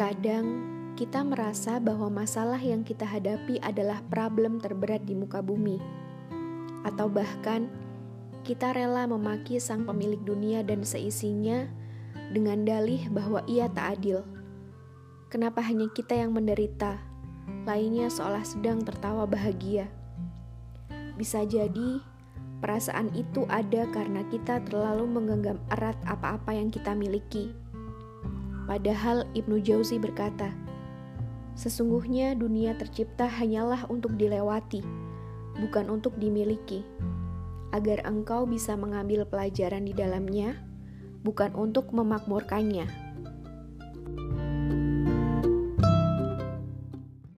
Terkadang kita merasa bahwa masalah yang kita hadapi adalah problem terberat di muka bumi, atau bahkan kita rela memaki sang pemilik dunia dan seisinya dengan dalih bahwa ia tak adil. Kenapa hanya kita yang menderita, lainnya seolah sedang tertawa bahagia? Bisa jadi perasaan itu ada karena kita terlalu menggenggam erat apa-apa yang kita miliki. Padahal Ibnu Jauzi berkata, Sesungguhnya dunia tercipta hanyalah untuk dilewati, bukan untuk dimiliki, agar engkau bisa mengambil pelajaran di dalamnya, bukan untuk memakmurkannya.